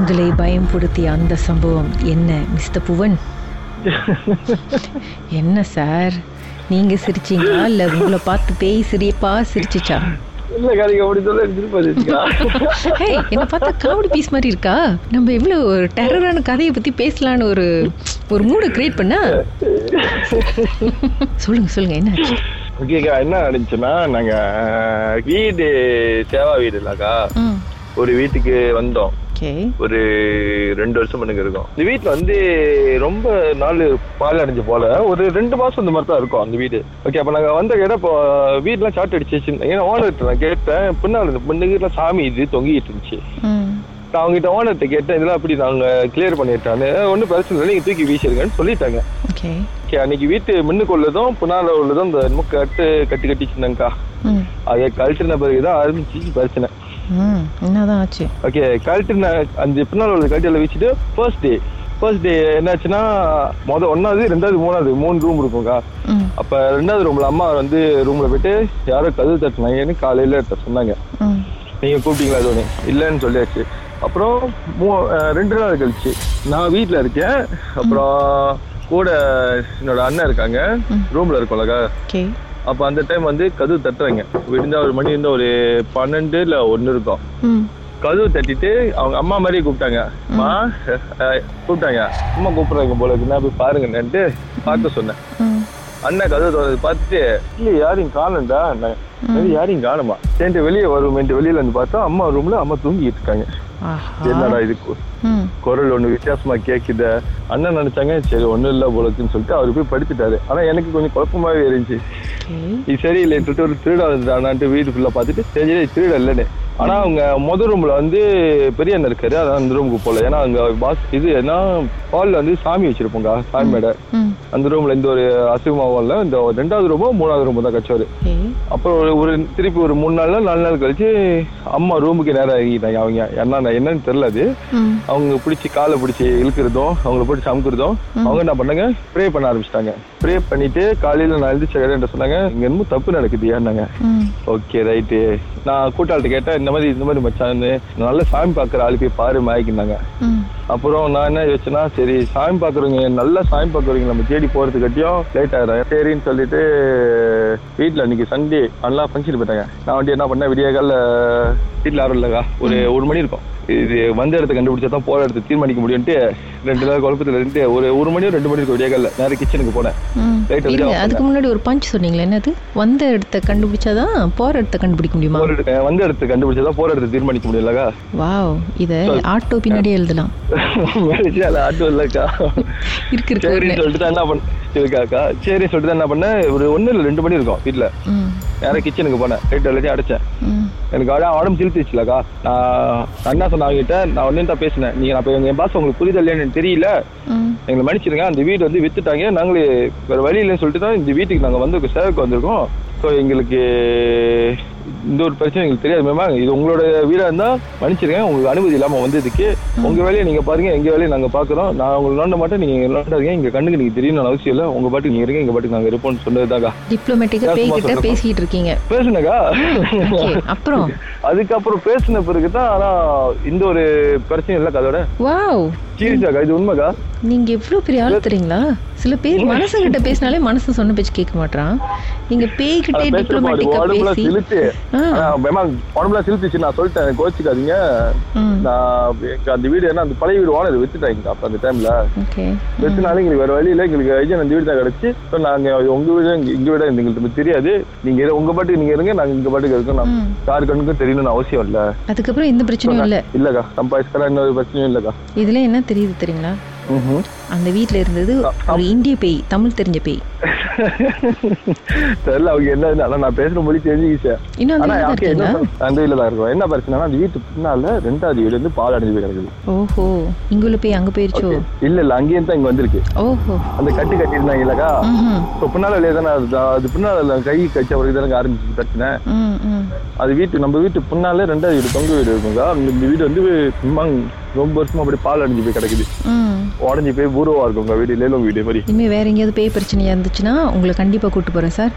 உங்களை பயம்படுத்திய அந்த சம்பவம் என்ன மிஸ்டர் புவன்? என்ன சார்? நீங்க சிரிச்சீங்களா? இல்ல உங்களை பார்த்து பேய் சிரிப்பா சிரிச்சுச்சா? இல்ல அப்படி சொல்ல என்ன பார்த்தா காமெடி பீஸ் மாதிரி இருக்கா? நம்ம எவ்வளவு ஒரு டெரரான கதையை பத்தி பேசலான்னு ஒரு ஒரு மூடை கிரியேட் பண்ணா? சொல்லுங்க சொல்லுங்க என்ன ஆச்சு? ஓகேக்கா என்ன நடந்துச்சுன்னா நாங்க வீடு சேவா வீடு இல்லக்கா. ம் ஒரு வீட்டுக்கு வந்தோம். ஒரு ரெண்டு வருஷம் பண்ணுங்க இருக்கும். இந்த வீட்டுல வந்து ரொம்ப நாள் பால் அடைஞ்சு போல. ஒரு ரெண்டு மாசம் இந்த மாதிரி தான் இருக்கும் அந்த வீடு. ஓகே அப்ப நாங்க வந்த இடம் இப்போ வீட்டுலாம் சாட் அடிச்சு ஏன்னா ஓனர் நான் கேட்டேன். பின்னால் இந்த பொண்ணுகிட்ட சாமி இது தொங்கிட்டு இருந்துச்சு. நான் அவங்ககிட்ட ஓனர்கிட்ட கேட்டேன் இதெல்லாம் அப்படி நாங்க கிளியர் பண்ணிட்டான்னு ஒன்றும் பிரச்சனை இல்லை. நீங்க தூக்கி வீசிருங்கன்னு சொல்லிட்டாங்க. ஓகே அன்னைக்கு வீட்டு முன்னுக்கு உள்ளதும் பின்னால உள்ளதும் இந்த கட்டு கட்டி கட்டிச்சுனாங்கக்கா அதை கழட்டின பிறகுதான் ஆரம்பிச்சு பிரச்சனை. ம் என்னதான் ஆச்சு? ஓகே கழட்டின அந்த பின்னால் உள்ள கட்டியில் வச்சுட்டு ஃபர்ஸ்ட் டே ஃபர்ஸ்ட் டே என்னாச்சுன்னா மொதல் ஒன்னாவது ரெண்டாவது மூணாவது மூணு ரூம் இருக்கும்க்கா. அப்ப ரெண்டாவது ரூம்ல அம்மா வந்து ரூம்ல போயிட்டு யாரோ கதவு தட்டினாங்கன்னு காலையில சொன்னாங்க. ம். நீங்க கூப்பிட்டீங்களா ஒன்று இல்லைன்னு சொல்லியாச்சு. அப்புறம் மூ- ரெண்டு நாள் கழிச்சு நான் வீட்டில் இருக்கேன். அப்புறம் கூட என்னோட அண்ணன் இருக்காங்க. ரூம்ல இருக்கோம்லக்கா. அப்போ அந்த டைம் வந்து கதவு தட்டுறாங்க. விடிஞ்சா ஒரு மணி இருந்தா ஒரு பன்னெண்டு இல்லை ஒன்று இருக்கும். கதவு தட்டிட்டு அவங்க அம்மா மாதிரியே கூப்பிட்டாங்க. அம்மா கூப்பிட்டாங்க. அம்மா கூப்பிடுறாங்க போல இருக்கு. நான் போய் பாருங்கன்னுட்டு பார்க்க சொன்னேன். அண்ணன் கதவு திறந்து பார்த்துட்டு இல்ல யாரையும் காணண்டா யாரையும் காணுமா? சேர்ந்து வெளியே வருவோம்ட்டு வெளியில வந்து பார்த்தா அம்மா ரூம்ல அம்மா தூங்கிட்டு இருக்காங்க. என்னடா இது? குரல் ஒண்ணு வித்தியாசமா கேக்குத. அண்ணன் நினைச்சாங்க சரி ஒண்ணும் இல்ல போலக்குன்னு சொல்லிட்டு அவரு போய் படுத்துட்டாரு ஆனா எனக்கு கொஞ்சம் குழப்பமாவே இருந்துச்சு. இது சரியில்லை சொல்லிட்டு ஒரு திருட வந்துட்டானான்ட்டு வீடு பார்த்துட்டு சரி திருட இல்லைன்னு ஆனா அவங்க முத ரூம்ல வந்து பெரிய அண்ணன் இருக்காரு. அதான் அந்த ரூமுக்கு போல ஏன்னா அங்க பாஸ் இது ஏன்னா ஹால்ல வந்து சாமி வச்சிருப்போங்க சாமி மேடை. அந்த ரூம்ல இந்த ஒரு அசுகமாவும் இல்ல. இந்த ரெண்டாவது ரூமோ மூணாவது ரூமோ தான் கச்சவரு ஓகே. அப்புறம் ஒரு- திருப்பி ஒரு மூணு நாள் நாலு நாள் கழிச்சு அம்மா ரூமுக்கு நேரம் இறங்கிட்டாங்க அவங்க. என்ன என்னன்னு தெரியல அது. அவங்க பிடிச்சி காலை பிடிச்சி இழுக்கிறதும் அவங்கள பிடிச்சி அமுக்குறதும் அவங்க என்ன பண்ணாங்க? ப்ரே பண்ண ஆரம்பிச்சிட்டாங்க. ப்ரே பண்ணிட்டு காலையில நான் எழுந்திரிச்ச சொன்னாங்க? இங்க என்னமோ தப்பு நடக்குது ஏன்னாங்க. ஓகே ரைட்டு நான் கூட்டாள்கிட்ட கேட்டேன் இந்த மாதிரி இந்த மாதிரி மச்சான்னு நல்ல சாமி பார்க்குற ஆளு போய் பாரு மாய்க்கினாங்க அப்புறம் நான் என்ன யோசிச்சேன்னா சரி சாமி பார்க்குறவங்க நல்லா சாமி பார்க்குறவங்க நம்ம தேடி போகிறதுக்கட்டியும் லேட் ஆயிடும் சரின்னு சொல்லிட்டு வீட்டில் அன்னைக்கு சண்டே நல்லா ஃபங்க்ஷன் போயிட்டாங்க. நான் வந்து என்ன பண்ணேன் விடிய காலில் வீட்டில் யாரும் இல்லைக்கா. ஒரு ஒரு மணி இருக்கும். இது வந்த இடத்த கண்டுபிடிச்சா தான் போகிற இடத்த தீர்மானிக்க முடியும்ட்டு ரெண்டு நாள் குழப்பத்தில் இருந்து ஒரு ஒரு மணியோ ரெண்டு மணி இருக்கும் விடிய காலில் நேரம் கிச்சனுக்கு போனேன். அதுக்கு முன்னாடி ஒரு பஞ்ச் சொன்னீங்களே என்னது? வந்த இடத்த கண்டுபிடிச்சாதான் போற இடத்த கண்டுபிடிக்க முடியுமா? போற வந்த இடத்த கண்டுபிடிச்சா தான் போகிற இடத்த தீர்மானிக்க முடியலக்கா வாவ் இத ஆட்டோ பின்னாடி எழுதலாம் ஆட்டும் இல்லைக்கா. இருக்கு இருக்கு சொல்லிட்டு என்ன பண்ண இருக்காக்கா சரி சொல்லிட்டு தான் என்ன பண்ணேன் ஒரு ஒண்ணு இல்லை ரெண்டு மணி இருக்கும் வீட்டில் ம். நேரம் கிச்சனுக்கு போனேன். ரைட் எல்லாத்தையும் அடைச்சேன். எனக்கு அட உடம்பு சிலுத்துச்சுலக்கா. நான் சொன்னேன் அவங்ககிட்ட நான் ஒன்னு தான் பேசினேன். நீங்க நான் இப்ப என் பாஸ் உங்களுக்கு புரியுதா இல்லையான்னு எனக்கு தெரியல எங்களை மன்னிச்சிருங்க. அந்த வீடு வந்து வித்துட்டாங்க. நாங்களே வேற வழி இல்லைன்னு சொல்லிட்டு தான் இந்த வீட்டுக்கு நாங்க வந்து சேவைக்கு வந்திருக்கோம். ஸோ எங்களுக்கு இந்த ஒரு பிரச்சனை எங்களுக்கு தெரியாது. மேமா இது உங்களோட வீடா இருந்தா மன்னிச்சிருங்க. உங்களுக்கு அனுமதி இல்லாம வந்ததுக்கு உங்க வேலையை நீங்க பாருங்க. எங்க வேலையை நாங்க பாக்குறோம். நான் உங்களுக்கு நோண்ட மாட்டேன். நீங்க எங்களை நோண்டாதீங்க. எங்க கண்ணுக்கு நீங்க தெரியணும்னு அவசியம் இல்லை. உங்க பாட்டுக்கு நீங்க இருங்க. எங்க பாட்டுக்கு நாங்க இருப்போம்னு சொன்னதுதாக்கா டிப்ளமேட்டிக்கா சும்மா பேய்கிட்ட. பேசிக்கிட்டு இருக்கீங்க. பேசுனக்கா அப்புறம்? அதுக்கப்புறம் பேசின பிறகு தான் ஆனா இந்த ஒரு பிரச்சனை இல்லக்கா அதோட வாவ். சீரியஸாக்கா இது உண்மைக்கா? நீங்க எவ்வளவு பெரிய ஆள் தெரியுங்களா? சில பேர் மனசுகிட்ட பேசினாலே மனசு சொன்ன பேச்சு கேட்க மாட்டான் நீங்க பேய்கிட்டே டிப்ளமேட்டிக்கா பேசி பயமா உடம்புல சிலுத்துச்சு நான் சொல்லிட்டேன் கோச்சிக்காதீங்க. நான் அந்த வீடு ஏன்னா அந்த பழைய வீடு ஓனர் வித்துட்டாங்க அப்ப அந்த டைம்ல ஓகே. வித்துனாலும் எங்களுக்கு வேற வழி இல்ல எங்களுக்கு ஐஜன் அந்த வீடு தான் கிடைச்சு. So, நாங்க உங்க வீடு எங்க- எங்க வீடு எங்களுக்கு தெரியாது. நீங்க உங்க பாட்டுக்கு நீங்க இருங்க நாங்க இங்க பாட்டுக்கு இருக்கோம். நான். யாரு கண்ணுக்கும் தெரியணும்னு அவசியம் இல்ல. அதுக்கப்புறம் எந்த பிரச்சனையும் இல்ல. இல்லக்கா சம்பாதிச்சுக்கலாம் இன்னொரு பிரச்சனையும் இல்லக்கா. இதுல என்ன தெரியுது தெரியுங்களா. அந்த வீட்ல இருந்தது ஒரு இந்திய பேய் தமிழ் தெரிஞ்ச பேய். தெரியல அவங்க என்ன ஆனா நான் பேசுற மொழி தெரிஞ்சுக்கிச்சேன் இன்னும் அந்த ஆனா வீட்ல தான் இருக்கும். என்ன பிரச்சனைனா அந்த வீட்டு பின்னால ரெண்டாவது வீடு வந்து பால் அடைஞ்சு போய் கிடக்குது. ஓஹோ இங்க உள்ள பேய் அங்க போயிருச்சோ? இல்ல இல்ல அங்கேயும் தான் இங்க வந்திருக்கு. ஓஹோ. அந்த கட்டு கட்டியிருந்தாங்க இல்லக்கா. இப்போ பின்னால இல்லையா தானே அது பின்னால கை கச்ச பிறகு தானே ஆரம்பிச்சு பிரச்சனை. அது வீட்டு நம்ம வீட்டு பின்னாலே ரெண்டாவது வீடு தொங்க வீடு இருக்குங்க. அந்த இந்த வீடு வந்து ரொம்ப வருஷமா அப்படி பால் அடைஞ்சு போய் கிடக்குது. உடஞ்சி போய் பூர்வா இருக்குங்க வீடு லேலம் வீடு மாதிரி. இனிமே வேற எங்கேயாவது பேய் பிரச்சனையா இருந்துச்சு இருந்துச்சுன்னா உங்களை கண்டிப்பா கூட்டு போறேன் சார்.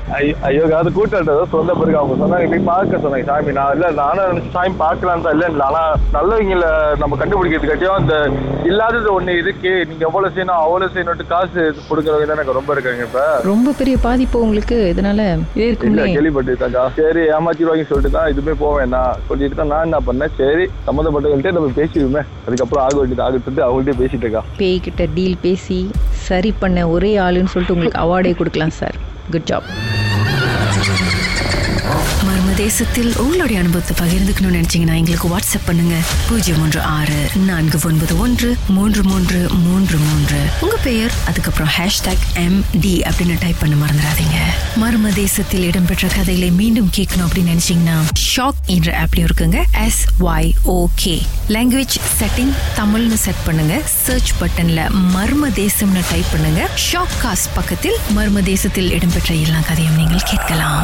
ஐயோ அது கூட்டம் சொந்த பிறகு அவங்க சொன்னாங்க. போய் பார்க்க சொன்னாங்க. சாமி நான் இல்ல நானும் நினைச்சு சாமி பார்க்கலாம் தான் இல்ல. ஆனா நல்லவங்கள நம்ம கண்டுபிடிக்கிறதுக்காட்டியும் அந்த இல்லாதது ஒண்ணு இருக்கு. நீங்க எவ்வளவு செய்யணும் அவ்வளவு செய்யணும் காசு கொடுக்கறவங்க தான் எனக்கு ரொம்ப இருக்காங்க இப்ப. ரொம்ப பெரிய பாதிப்பு உங்களுக்கு. இதனால இதே இல்ல இருக்குமே. கேள்விப்பட்டு தாக்கா சரி ஏமாத்திடுவாங்க சொல்லிட்டு தான் இதுமே போவேன் நான். சொல்லிட்டு தான் நான் என்ன பண்ணேன்? சரி சம்மந்தப்பட்டவங்கள்ட்ட நம்ம பேசிடுவோமே. அதுக்கப்புறம் ஆக வேண்டியது ஆகிட்டு அவங்கள்ட்ட பேசிட்டு இருக்கா. பேய் கிட்ட டீல் பேசி சரி பண்ண ஒரே ஆளுன்னு சொல்லிட்டு உங்களுக்கு அவார்டே கொடுக்கலாம் சார் குட் ஜாப் தேசத்தில் உங்களுடைய அனுபவத்தை பகிர்ந்துக்கணும்னு நினைச்சீங்கன்னா எங்களுக்கு வாட்ஸ்அப் பண்ணுங்க. பூஜ்ஜியம் மூன்று ஆறு நான்கு ஒன்பது ஒன்று மூன்று மூன்று மூன்று மூன்று. உங்க பெயர் அதுக்கப்புறம் ஹேஷ்டாக் எம் டி அப்படின்னு டைப் பண்ண மறந்துடாதீங்க. மர்ம தேசத்தில் இடம்பெற்ற கதைகளை மீண்டும் கேட்கணும் அப்படின்னு நினைச்சீங்கன்னா ஷாக் என்ற ஆப்லயும் இருக்குங்க. S Y okay language setting தமிழ்னு செட் பண்ணுங்க. சர்ச் பட்டன்ல மர்ம தேசம்னு டைப் பண்ணுங்க. ஷாக் காஸ்ட் பக்கத்தில் மர்ம தேசத்தில் இடம்பெற்ற எல்லா கதையும் நீங்கள் கேட்கலாம்.